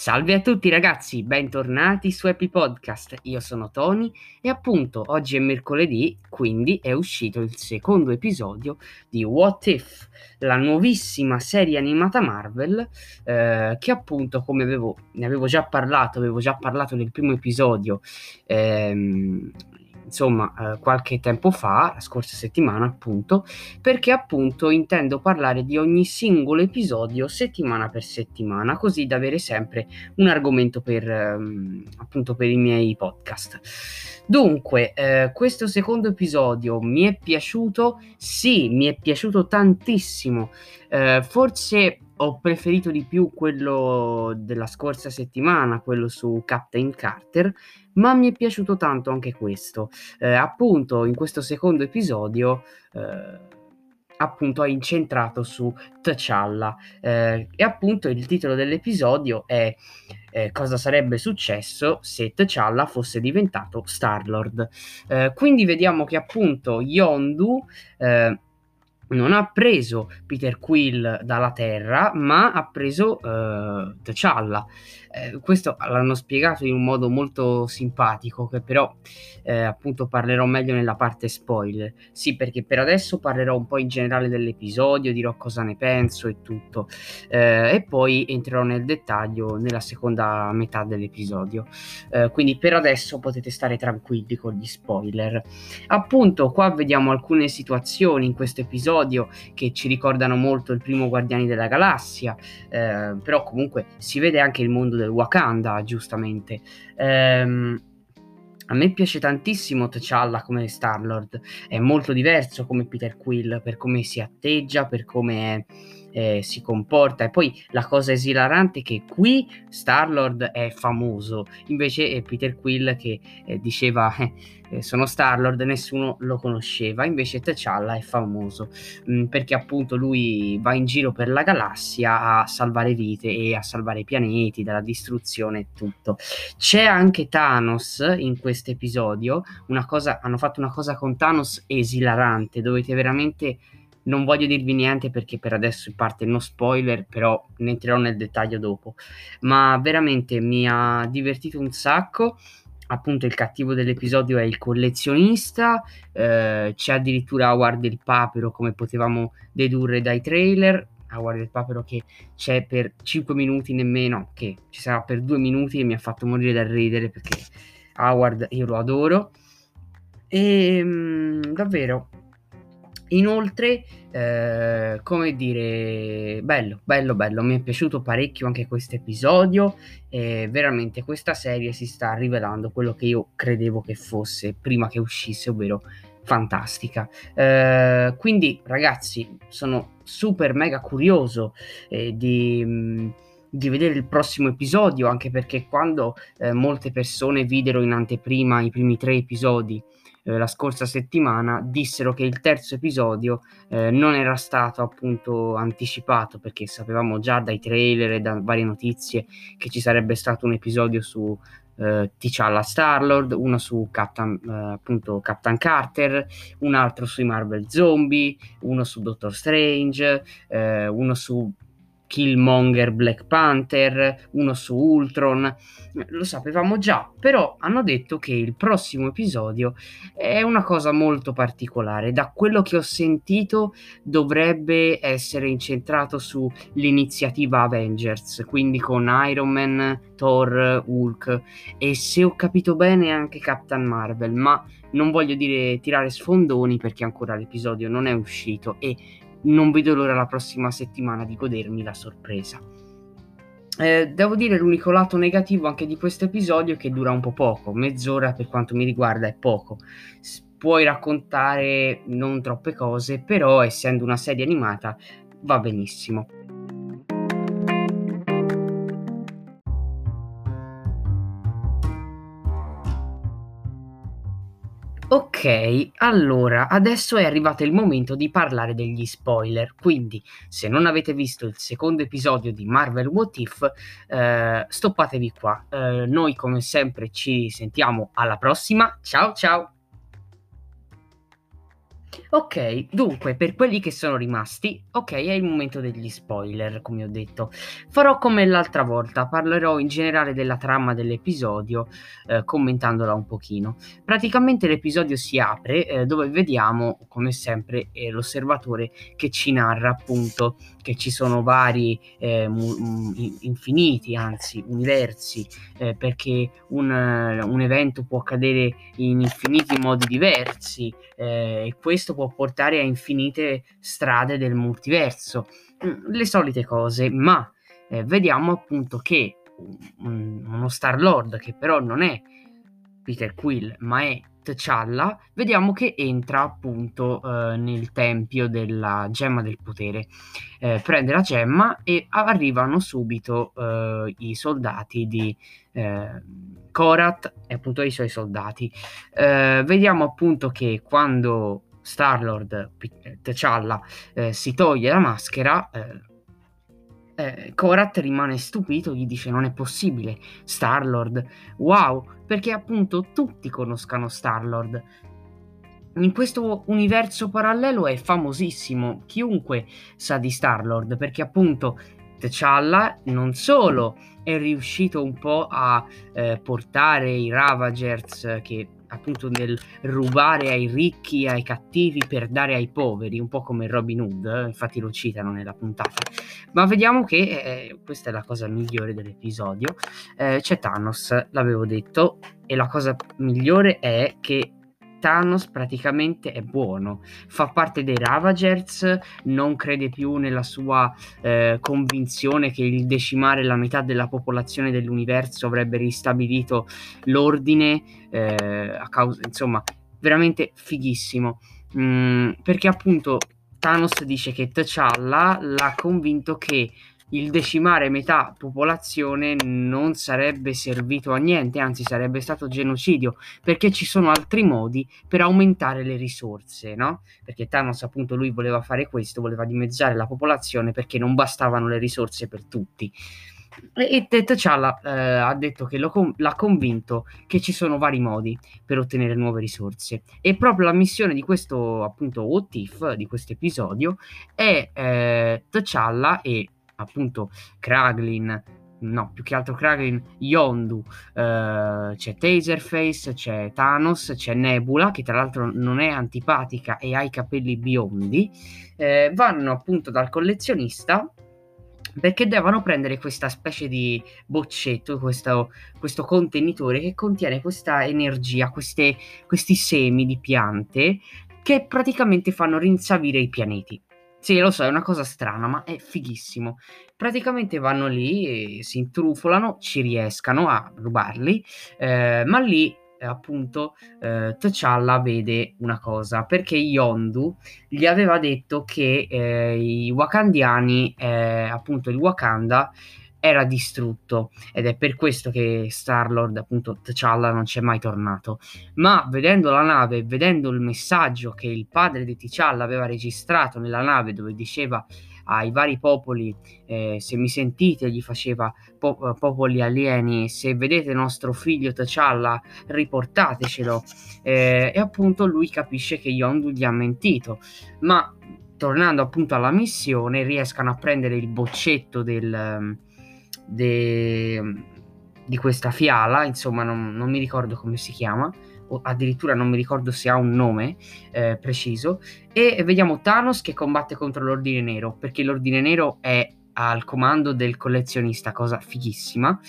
Salve a tutti ragazzi, bentornati su Happy Podcast. Io sono Tony e appunto oggi è mercoledì, quindi è uscito il secondo episodio di What If, la nuovissima serie animata Marvel eh, che appunto come avevo, ne avevo già parlato, avevo già parlato del primo episodio ehm, insomma eh, qualche tempo fa, la scorsa settimana appunto, perché appunto intendo parlare di ogni singolo episodio settimana per settimana, così da avere sempre un argomento per ehm, appunto per i miei podcast. Dunque, eh, questo secondo episodio mi è piaciuto? Sì, mi è piaciuto tantissimo. Eh, forse ho preferito di più quello della scorsa settimana, quello su Captain Carter, ma mi è piaciuto tanto anche questo. Eh, appunto, in questo secondo episodio, eh, appunto, è incentrato su T'Challa. Eh, e appunto il titolo dell'episodio è eh, Cosa sarebbe successo se T'Challa fosse diventato Star-Lord. Eh, quindi vediamo che appunto Yondu eh, non ha preso Peter Quill dalla Terra, ma ha preso uh, T'Challa. Eh, questo l'hanno spiegato in un modo molto simpatico, che però eh, appunto parlerò meglio nella parte spoiler. Sì, perché per adesso parlerò un po' in generale dell'episodio, dirò cosa ne penso e tutto, eh, e poi entrerò nel dettaglio nella seconda metà dell'episodio. Eh, quindi per adesso potete stare tranquilli con gli spoiler. Appunto, qua vediamo alcune situazioni in questo episodio che ci ricordano molto il primo Guardiani della Galassia, eh, però comunque si vede anche il mondo del Wakanda, giustamente. Ehm, a me piace tantissimo T'Challa come Star-Lord, è molto diverso come Peter Quill per come si atteggia, per come eh, si comporta. E poi la cosa esilarante è che qui Star-Lord è famoso, invece è Peter Quill che eh, diceva eh, sono Star-Lord, nessuno lo conosceva, invece T'Challa è famoso mh, mm, perché appunto lui va in giro per la galassia a salvare vite e a salvare pianeti dalla distruzione e tutto. C'è anche Thanos in questo episodio, una cosa, hanno fatto una cosa con Thanos esilarante, dovete veramente non voglio dirvi niente perché per adesso parte no spoiler, però ne entrerò nel dettaglio dopo. Ma veramente mi ha divertito un sacco. Appunto, il cattivo dell'episodio è il collezionista. Eh, c'è addirittura Howard il Papero, come potevamo dedurre dai trailer. Howard il Papero che c'è per 5 minuti nemmeno, che ci sarà per 2 minuti e mi ha fatto morire dal ridere perché Howard io lo adoro. E mm, davvero Inoltre, eh, come dire, bello, bello, bello, mi è piaciuto parecchio anche questo episodio e veramente questa serie si sta rivelando quello che io credevo che fosse prima che uscisse, ovvero fantastica. Eh, quindi ragazzi, sono super mega curioso eh, di... Di vedere il prossimo episodio, anche perché quando eh, molte persone videro in anteprima i primi tre episodi la scorsa settimana dissero che il terzo episodio eh, non era stato appunto anticipato perché sapevamo già dai trailer e da varie notizie che ci sarebbe stato un episodio su eh, T'Challa Starlord, uno su Captain, eh, appunto Captain Carter, un altro sui Marvel Zombie, uno su Doctor Strange, eh, uno su Killmonger Black Panther, uno su Ultron, lo sapevamo già, però hanno detto che il prossimo episodio è una cosa molto particolare. Da quello che ho sentito dovrebbe essere incentrato sull'iniziativa Avengers, quindi con Iron Man, Thor, Hulk e se ho capito bene anche Captain Marvel, ma non voglio dire tirare sfondoni perché ancora l'episodio non è uscito e non vedo l'ora la prossima settimana di godermi la sorpresa. Eh, devo dire l'unico lato negativo anche di questo episodio è che dura un po' poco, mezz'ora per quanto mi riguarda è poco. Puoi raccontare non troppe cose, però essendo una serie animata va benissimo. Ok, allora adesso è arrivato il momento di parlare degli spoiler. Quindi, se non avete visto il secondo episodio di Marvel What If, eh, stoppatevi qua. Eh, noi, come sempre, ci sentiamo alla prossima. Ciao ciao! Ok, dunque, per quelli che sono rimasti, ok, è il momento degli spoiler, come ho detto. Farò come l'altra volta, parlerò in generale della trama dell'episodio, eh, commentandola un pochino. Praticamente l'episodio si apre eh, dove vediamo, come sempre, eh, l'osservatore che ci narra appunto che ci sono vari eh, mu- infiniti, anzi universi, eh, perché un, un, evento può accadere in infiniti modi diversi eh, e questo può portare a infinite strade del multiverso. Mm, le solite cose, ma eh, vediamo appunto che uno Star Lord che però non è Peter Quill, ma è T'Challa, vediamo che entra appunto eh, nel tempio della gemma del potere. Eh, prende la gemma e arrivano subito eh, i soldati di eh, Korat e appunto i suoi soldati. Eh, vediamo appunto che quando Star-Lord T'Challa eh, si toglie la maschera eh, Korat rimane stupito, gli dice non è possibile, Star-Lord, wow, perché appunto tutti conoscano Star-Lord. In questo universo parallelo è famosissimo, chiunque sa di Star-Lord, perché appunto T'Challa non solo è riuscito un po' a eh, portare i Ravagers che appunto nel rubare ai ricchi ai cattivi per dare ai poveri, un po' come Robin Hood, eh? infatti lo citano nella puntata. Ma vediamo che eh, questa è la cosa migliore dell'episodio. Eh, c'è Thanos, l'avevo detto, e la cosa migliore è che Thanos praticamente è buono, fa parte dei Ravagers, non crede più nella sua eh, convinzione che il decimare la metà della popolazione dell'universo avrebbe ristabilito l'ordine, eh, causa, insomma, veramente fighissimo. Mm, perché appunto Thanos dice che T'Challa l'ha convinto che il decimare metà popolazione non sarebbe servito a niente, anzi sarebbe stato genocidio, perché ci sono altri modi per aumentare le risorse, no? Perché Thanos appunto lui voleva fare questo, voleva dimezzare la popolazione perché non bastavano le risorse per tutti. E T'Challa eh, ha detto che lo, l'ha convinto che ci sono vari modi per ottenere nuove risorse e proprio la missione di questo appunto What If, di questo episodio è eh, T'Challa e appunto Kraglin, no, più che altro Kraglin, Yondu, eh, c'è Taserface, c'è Thanos, c'è Nebula, che tra l'altro non è antipatica e ha i capelli biondi, eh, vanno appunto dal collezionista perché devono prendere questa specie di boccetto, questo, questo contenitore che contiene questa energia, queste, questi semi di piante che praticamente fanno rinsavire i pianeti. Sì, lo so, è una cosa strana, ma è fighissimo. Praticamente vanno lì, si intrufolano, ci riescano a rubarli, eh, ma lì appunto eh, T'Challa vede una cosa perché Yondu gli aveva detto che eh, i Wakandiani, eh, appunto il Wakanda, era distrutto ed è per questo che Star-Lord, appunto T'Challa, non c'è mai tornato. Ma vedendo la nave, vedendo il messaggio che il padre di T'Challa aveva registrato nella nave dove diceva ai vari popoli, eh, se mi sentite, gli faceva po- popoli alieni, se vedete nostro figlio T'Challa, riportatecelo. Eh, e appunto lui capisce che Yondu gli ha mentito. Ma tornando appunto alla missione, riescano a prendere il boccetto del de, di questa fiala, insomma non, non, mi ricordo come si chiama, o addirittura non mi ricordo se ha un nome eh, preciso, e vediamo Thanos che combatte contro l'Ordine Nero, perché l'Ordine Nero è al comando del collezionista, cosa fighissima,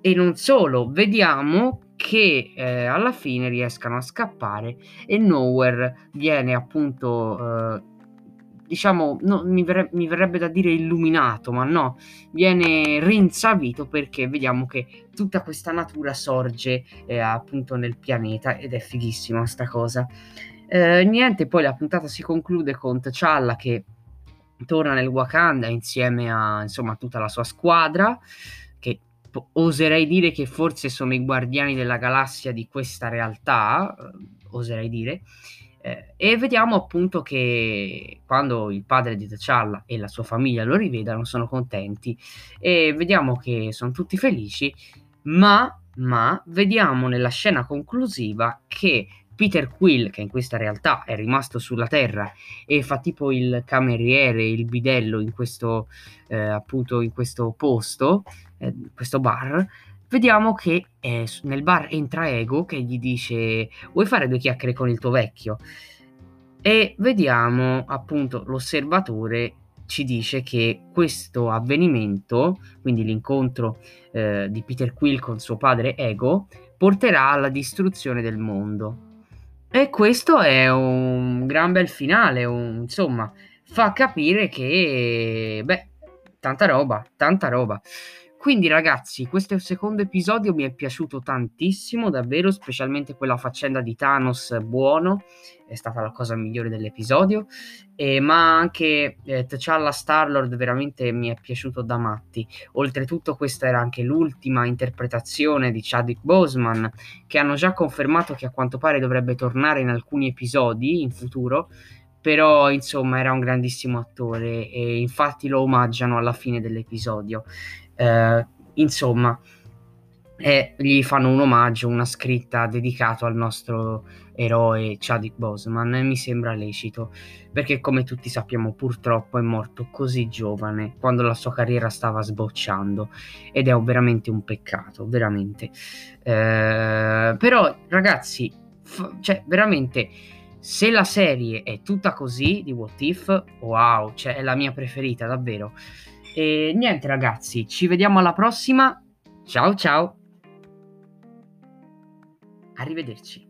e non solo, vediamo che eh, alla fine riescano a scappare e Nowhere viene appunto... Eh, diciamo, no, mi, verre- mi, verrebbe da dire illuminato, ma no, viene rinsavito perché vediamo che tutta questa natura sorge eh, appunto nel pianeta ed è fighissima sta cosa. Eh, niente, poi la puntata si conclude con T'Challa che torna nel Wakanda insieme a insomma tutta la sua squadra che oserei dire che forse sono i guardiani della galassia di questa realtà, eh, oserei dire. Eh, e vediamo appunto che quando il padre di T'Challa e la sua famiglia lo rivedano sono contenti. E vediamo che sono tutti felici, ma, ma vediamo nella scena conclusiva che Peter Quill, che in questa realtà è rimasto sulla Terra e fa tipo il cameriere, il bidello in questo, eh, appunto, in questo posto, eh, questo bar, vediamo che eh, nel bar entra Ego che gli dice vuoi fare due chiacchiere con il tuo vecchio? E vediamo appunto l'osservatore ci dice che questo avvenimento, quindi l'incontro eh, di Peter Quill con suo padre Ego, porterà alla distruzione del mondo. E questo è un gran bel finale, un, insomma, fa capire che, beh, tanta roba, tanta roba. Quindi ragazzi, questo secondo episodio mi è piaciuto tantissimo, davvero, specialmente quella faccenda di Thanos buono, è stata la cosa migliore dell'episodio, eh, ma anche eh, T'Challa Starlord veramente mi è piaciuto da matti. Oltretutto questa era anche l'ultima interpretazione di Chadwick Boseman, che hanno già confermato che a quanto pare dovrebbe tornare in alcuni episodi in futuro, però insomma era un grandissimo attore e infatti lo omaggiano alla fine dell'episodio. Eh, insomma, e gli fanno un omaggio, una scritta dedicata al nostro eroe Chadwick Boseman e mi sembra lecito perché come tutti sappiamo purtroppo è morto così giovane quando la sua carriera stava sbocciando ed è veramente un peccato veramente. Eh, però ragazzi f- cioè veramente se la serie è tutta così di What If wow cioè è la mia preferita davvero e niente ragazzi, ci vediamo alla prossima. Ciao ciao. Arrivederci.